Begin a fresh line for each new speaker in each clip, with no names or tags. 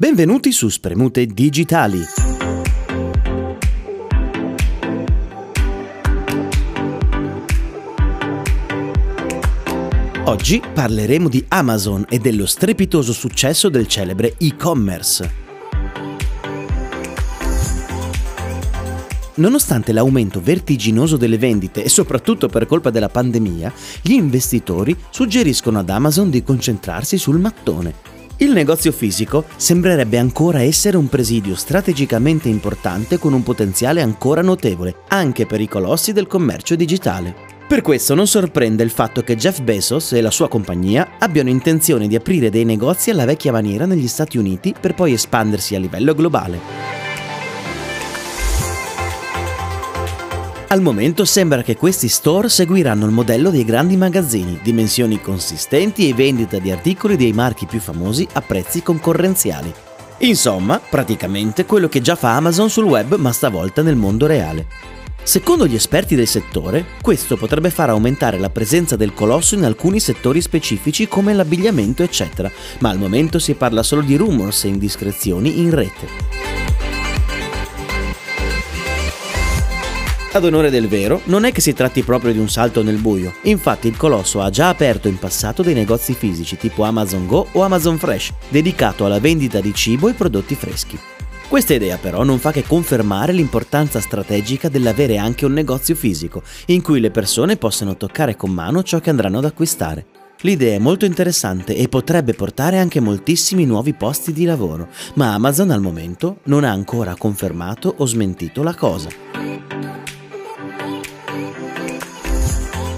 Benvenuti su Spremute Digitali. Oggi parleremo di Amazon e dello strepitoso successo del celebre e-commerce. Nonostante l'aumento vertiginoso delle vendite e soprattutto per colpa della pandemia, gli investitori suggeriscono ad Amazon di concentrarsi sul mattone il negozio fisico sembrerebbe ancora essere un presidio strategicamente importante con un potenziale ancora notevole, anche per i colossi del commercio digitale. Per questo non sorprende il fatto che Jeff Bezos e la sua compagnia abbiano intenzione di aprire dei negozi alla vecchia maniera negli Stati Uniti per poi espandersi a livello globale. Al momento sembra che questi store seguiranno il modello dei grandi magazzini, dimensioni consistenti e vendita di articoli dei marchi più famosi a prezzi concorrenziali. Insomma, praticamente quello che già fa Amazon sul web ma stavolta nel mondo reale. Secondo gli esperti del settore, questo potrebbe far aumentare la presenza del colosso in alcuni settori specifici come l'abbigliamento eccetera, ma al momento si parla solo di rumors e indiscrezioni in rete. Ad onore del vero, non è che si tratti proprio di un salto nel buio. Infatti il colosso ha già aperto in passato dei negozi fisici tipo Amazon Go o Amazon Fresh, dedicato alla vendita di cibo e prodotti freschi. Questa idea però non fa che confermare l'importanza strategica dell'avere anche un negozio fisico, in cui le persone possano toccare con mano ciò che andranno ad acquistare. L'idea è molto interessante e potrebbe portare anche moltissimi nuovi posti di lavoro, ma Amazon al momento non ha ancora confermato o smentito la cosa.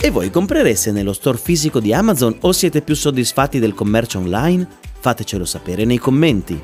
E voi comprereste nello store fisico di Amazon o siete più soddisfatti del commercio online? Fatecelo sapere nei commenti.